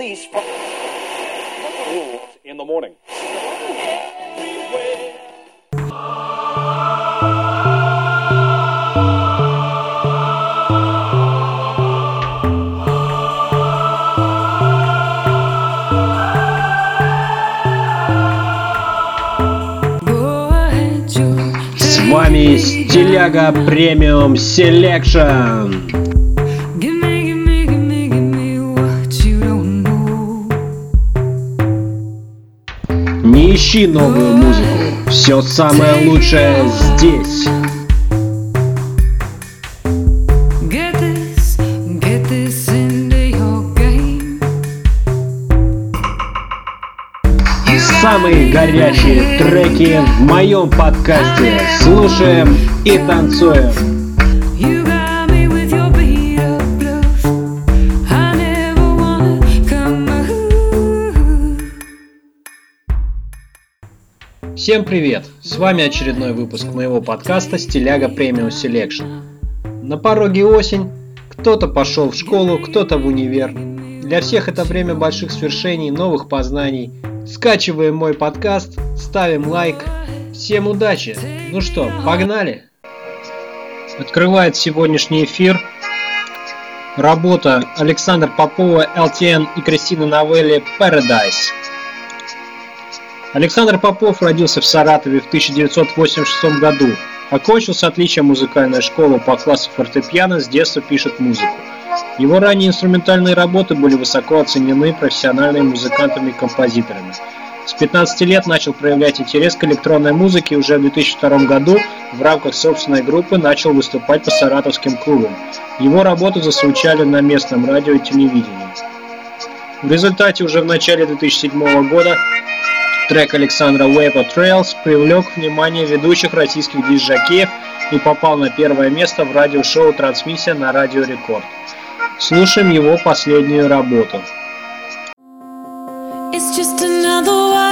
release from in the morning. С вами Стиляга Премиум Селекшн. Не ищи новую музыку, все самое лучшее здесь. Самые горячие треки в моем подкасте. Слушаем и танцуем. Всем привет! С вами очередной выпуск моего подкаста Стиляга Премиум Selection. На пороге осень, кто-то пошел в школу, кто-то в универ. Для всех это время больших свершений, новых познаний. Скачиваем мой подкаст, ставим лайк. Всем удачи! Ну что, погнали! Открывает сегодняшний эфир работа Александра Попова, LTN и Кристины Новелли Paradise. Александр Попов родился в Саратове в 1986 году. Окончил с отличием музыкальную школу по классу фортепиано, с детства пишет музыку. Его ранние инструментальные работы были высоко оценены профессиональными музыкантами и композиторами. С 15 лет начал проявлять интерес к электронной музыке и уже в 2002 году в рамках собственной группы начал выступать по саратовским клубам. Его работы зазвучали на местном радио и телевидении. В результате уже в начале 2007 года Трек Александра Вейпа Trails привлек внимание ведущих российских диск-жокеев и попал на первое место в радиошоу «Трансмиссия» на Радио Рекорд. Слушаем его последнюю работу. It's just another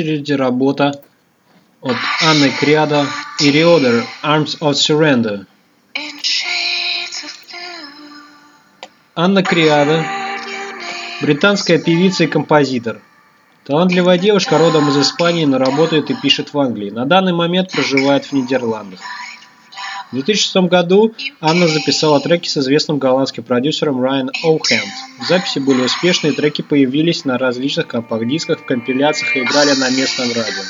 очереди работа от Анны Криада и Reorder Arms of Surrender. Анна Криада – британская певица и композитор. Талантливая девушка родом из Испании, но работает и пишет в Англии. На данный момент проживает в Нидерландах. В 2006 году Анна записала треки с известным голландским продюсером Райан Оухенд. Записи были успешные, треки появились на различных компакт-дисках, в компиляциях и играли на местном радио.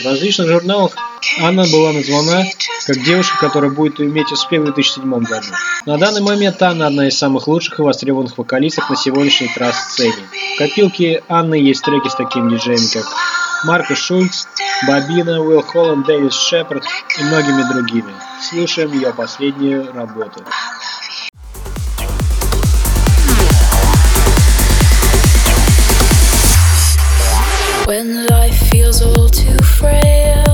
В различных журналах Анна была названа как девушка, которая будет иметь успех в 2007 году. На данный момент Анна одна из самых лучших и востребованных вокалисток на сегодняшней трасс-сцене. В копилке Анны есть треки с такими диджеями, как Марко Шульц, Бобина, Уилл Холланд, Дэвис Шепард и многими другими. Слушаем ее последнюю работу. When life feels all too frail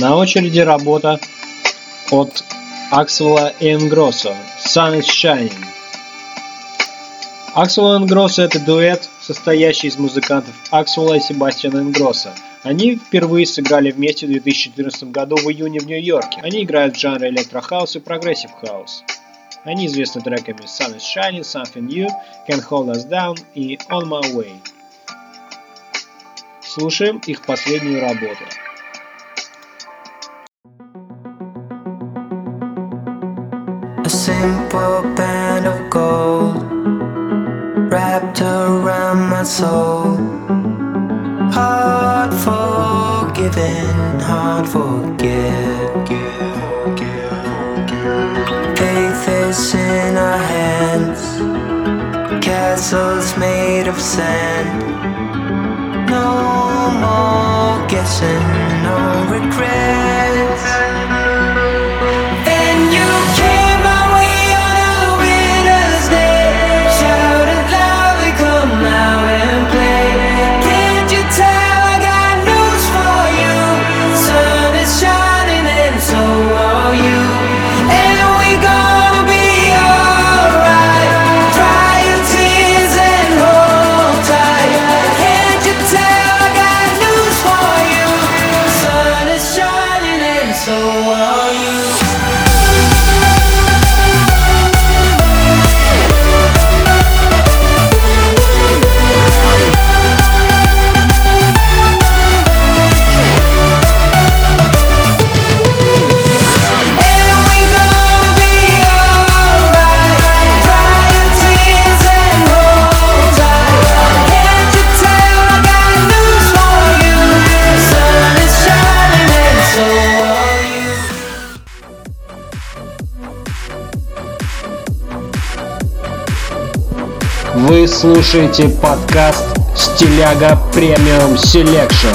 На очереди работа от Аксвелла Ингроссо «Sun is Shining». Аксвелл Ингроссо – это дуэт, состоящий из музыкантов Аксвелла и Себастьяна Ингросса. Они впервые сыграли вместе в 2014 году в июне в Нью-Йорке. Они играют в жанре электрохаус и прогрессив хаус. Они известны треками Sun is Shining, Something New, Can't Hold Us Down и On My Way. Слушаем их последнюю работу. Simple band of gold wrapped around my soul. Hard forgiven, hard forget. Faith is in our hands, castles made of sand. No more guessing, no regrets. Слушаете подкаст «Стиляга Premium Selection».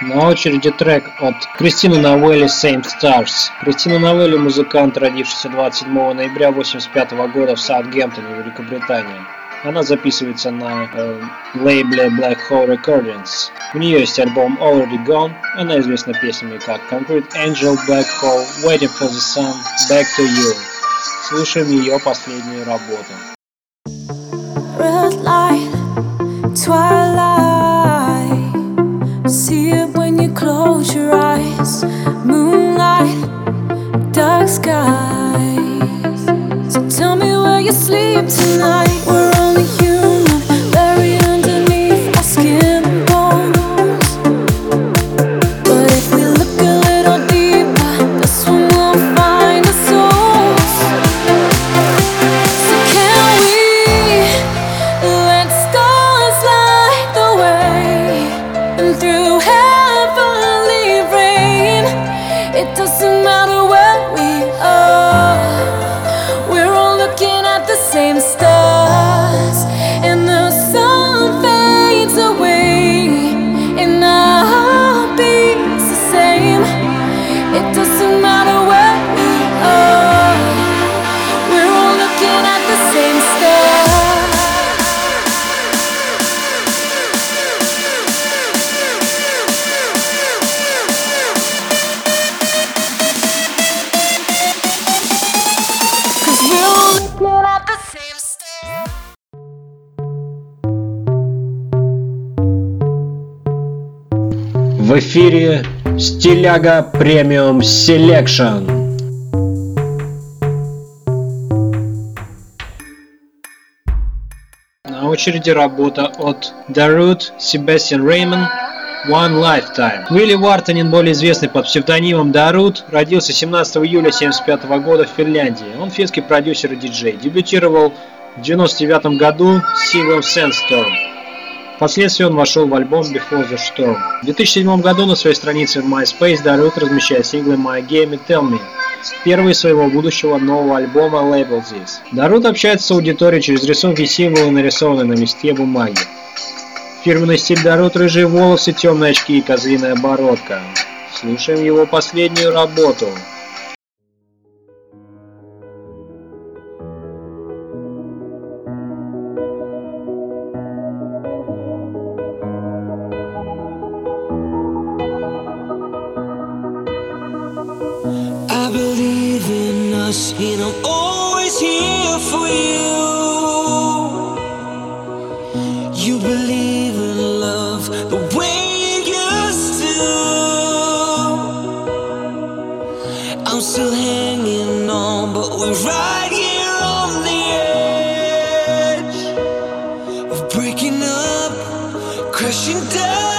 На очереди трек от Кристины Новелли «Same Stars». Кристина Новелли – музыкант, родившийся 27 ноября 1985 года в Саутгемптоне, Великобритания. Она записывается на э, лейбле Black Hole Recordings. У нее есть альбом Already Gone. Она известна песнями как Concrete Angel, Black Hole, Waiting for the Sun, Back to You. Слушаем ее последнюю работу. Sleep tonight. We're only В эфире Стиляга Premium Selection. На очереди работа от Darude Себастьян Рейман One Lifetime. Вилле Виртанен, более известный под псевдонимом Darude, родился 17 июля 1975 года в Финляндии. Он финский продюсер и диджей. Дебютировал в 1999 году с синглом Sandstorm. Впоследствии он вошел в альбом Before the Storm. В 2007 году на своей странице в MySpace Дарут размещает синглы My Game и Tell Me, первые своего будущего нового альбома Label This. Дарут общается с аудиторией через рисунки символы, нарисованные на листе бумаги. Фирменный стиль Дарут – рыжие волосы, темные очки и козлиная бородка. Слушаем его последнюю работу. Breaking up, crashing down,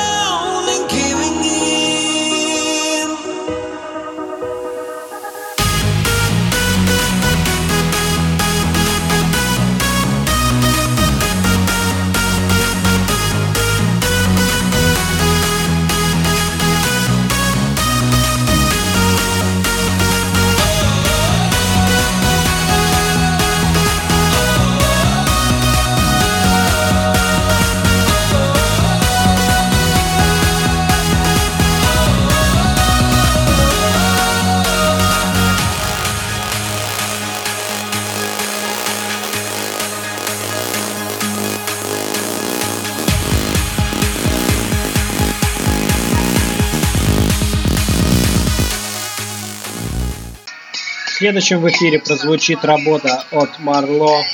Следующим в эфире прозвучит работа от Марло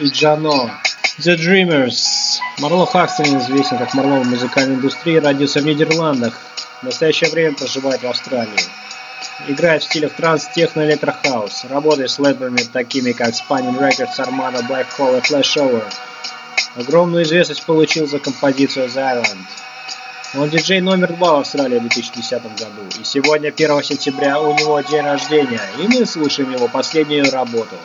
и Джано. The Dreamers. Марло Хакстон известен как Марло в музыкальной индустрии, родился в Нидерландах. В настоящее время проживает в Австралии. Играет в стилях транс, техно, электрохаус. Работает с лейблами такими как Spanning Records, Armada, Black Hole и Flashover. Огромную известность получил за композицию The Island. Он диджей номер два в Австралии в 2010 году. И сегодня, 1 сентября, у него день рождения. И мы слушаем его последнюю работу.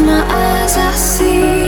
My eyes, I see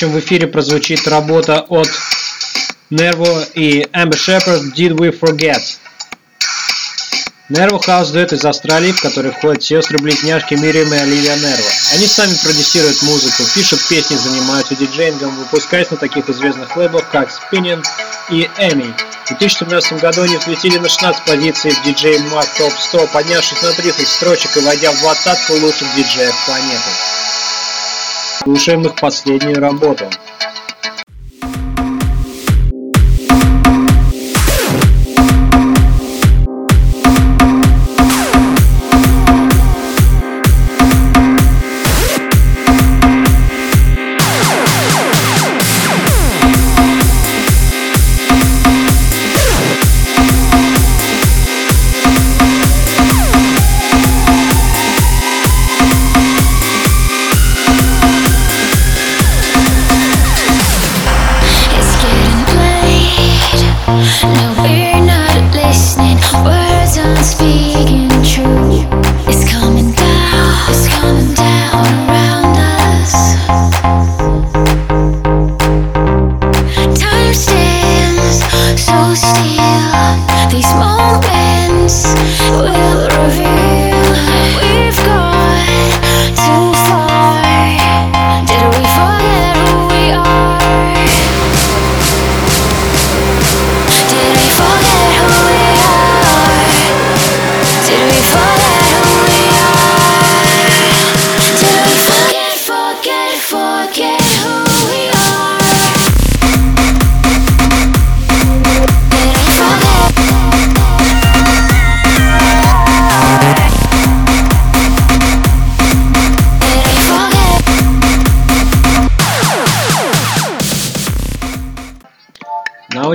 Следующим в эфире прозвучит работа от Nervo и Amber Shepard Did We Forget. Nervo House дуэт из Австралии, в который входят сестры-близняшки Мириам и Оливия Нерво. Они сами продюсируют музыку, пишут песни, занимаются диджеингом, выпускаясь на таких известных лейблах, как Spinning и Эми. В 2013 году они взлетели на 16 позиций в DJ Mag Top 100, поднявшись на 30 строчек и войдя в двадцатку лучших диджеев планеты. Слушаем их последнюю работу.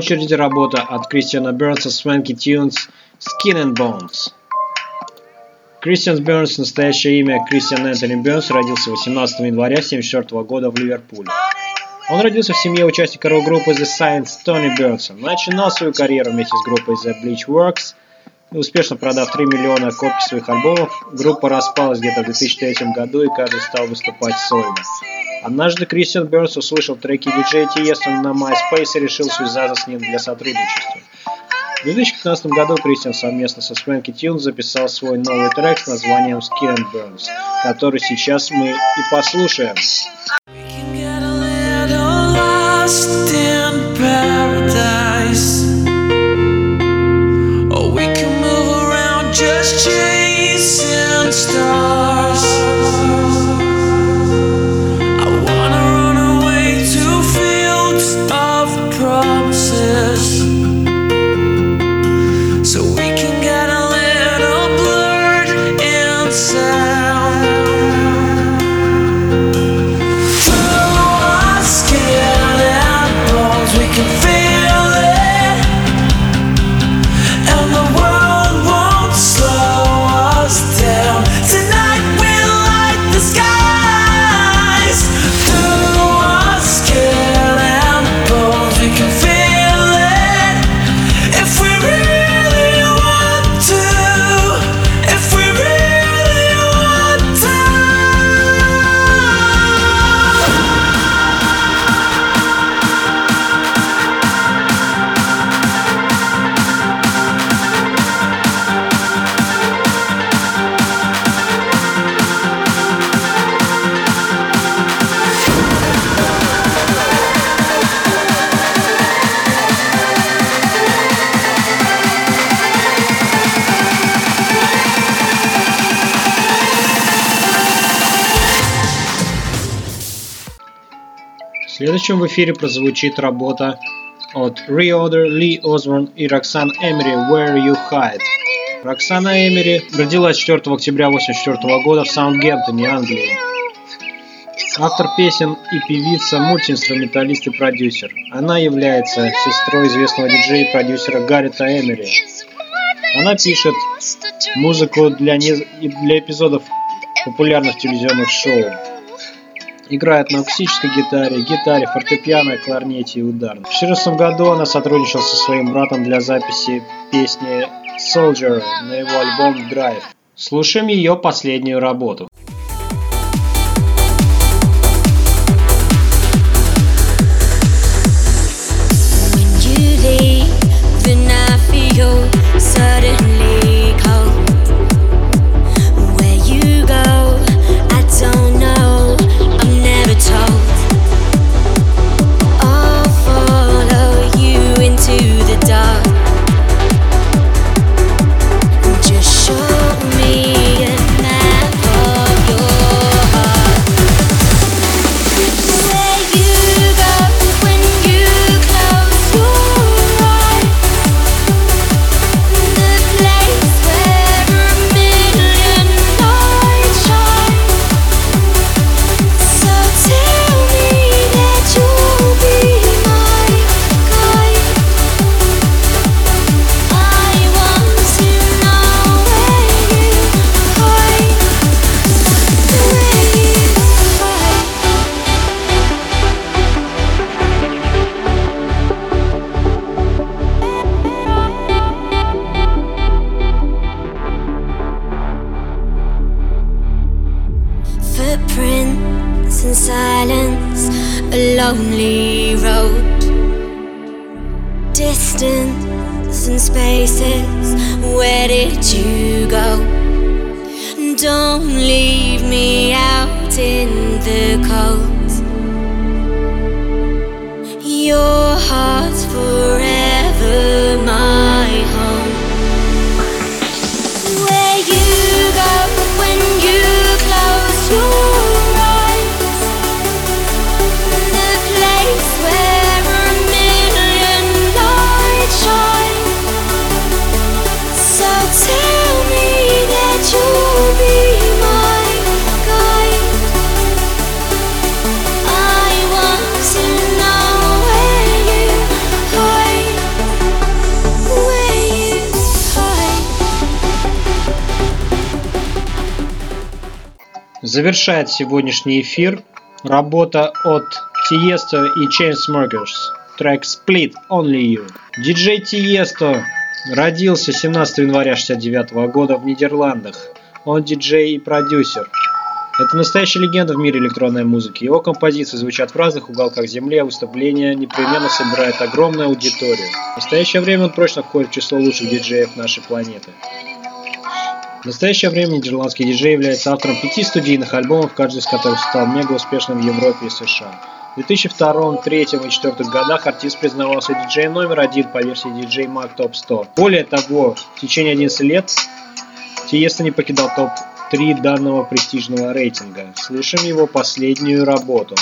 Очереди работа от Кристиана Бернса Swanky Tunes Skin and Bones. Кристиан Бернс, настоящее имя Кристиан Энтони Бернс, родился 18 января 1974 года в Ливерпуле. Он родился в семье участника рок-группы The Science Тони Бернса. Начинал свою карьеру вместе с группой The Bleach Works, успешно продав 3 миллиона копий своих альбомов, группа распалась где-то в 2003 году и каждый стал выступать сольно. Однажды Кристиан Бернс услышал треки диджея Тиеста на MySpace и решил связаться с ним для сотрудничества. В 2015 году Кристиан совместно со Swanky Tunes записал свой новый трек с названием Skin Burns, который сейчас мы и послушаем. just chasing stars. Следующим в эфире прозвучит работа от Reorder, Ли Осборн и Роксан Эмери «Where You Hide». Роксана Эмери родилась 4 октября 1984 года в Саундгемптоне, Англии. Автор песен и певица, мультиинструменталист и продюсер. Она является сестрой известного диджея и продюсера Гаррита Эмери. Она пишет музыку для, не- для эпизодов популярных телевизионных шоу. Играет на акустической гитаре, гитаре, фортепиано, кларнете и ударном. В 2014 году она сотрудничала со своим братом для записи песни Soldier на его альбом Drive. Слушаем ее последнюю работу. Завершает сегодняшний эфир работа от Tiesto и Chainsmokers. Трек Split Only You. Диджей Tiesto родился 17 января 1969 года в Нидерландах. Он диджей и продюсер. Это настоящая легенда в мире электронной музыки. Его композиции звучат в разных уголках земли, а выступления непременно собирают огромную аудиторию. В настоящее время он прочно входит в число лучших диджеев нашей планеты. В настоящее время нидерландский диджей является автором пяти студийных альбомов, каждый из которых стал мега успешным в Европе и США. В 2002, 2003 и 2004 годах артист признавался диджеем номер один по версии DJ Mag Top 100. Более того, в течение 11 лет Тиеста не покидал топ-3 данного престижного рейтинга. Слушаем его последнюю работу.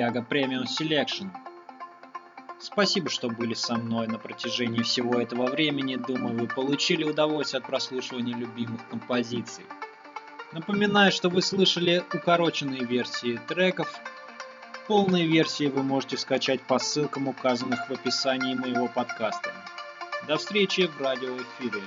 Стиляга Premium Selection. Спасибо, что были со мной на протяжении всего этого времени. Думаю, вы получили удовольствие от прослушивания любимых композиций. Напоминаю, что вы слышали укороченные версии треков. Полные версии вы можете скачать по ссылкам, указанных в описании моего подкаста. До встречи в радиоэфире.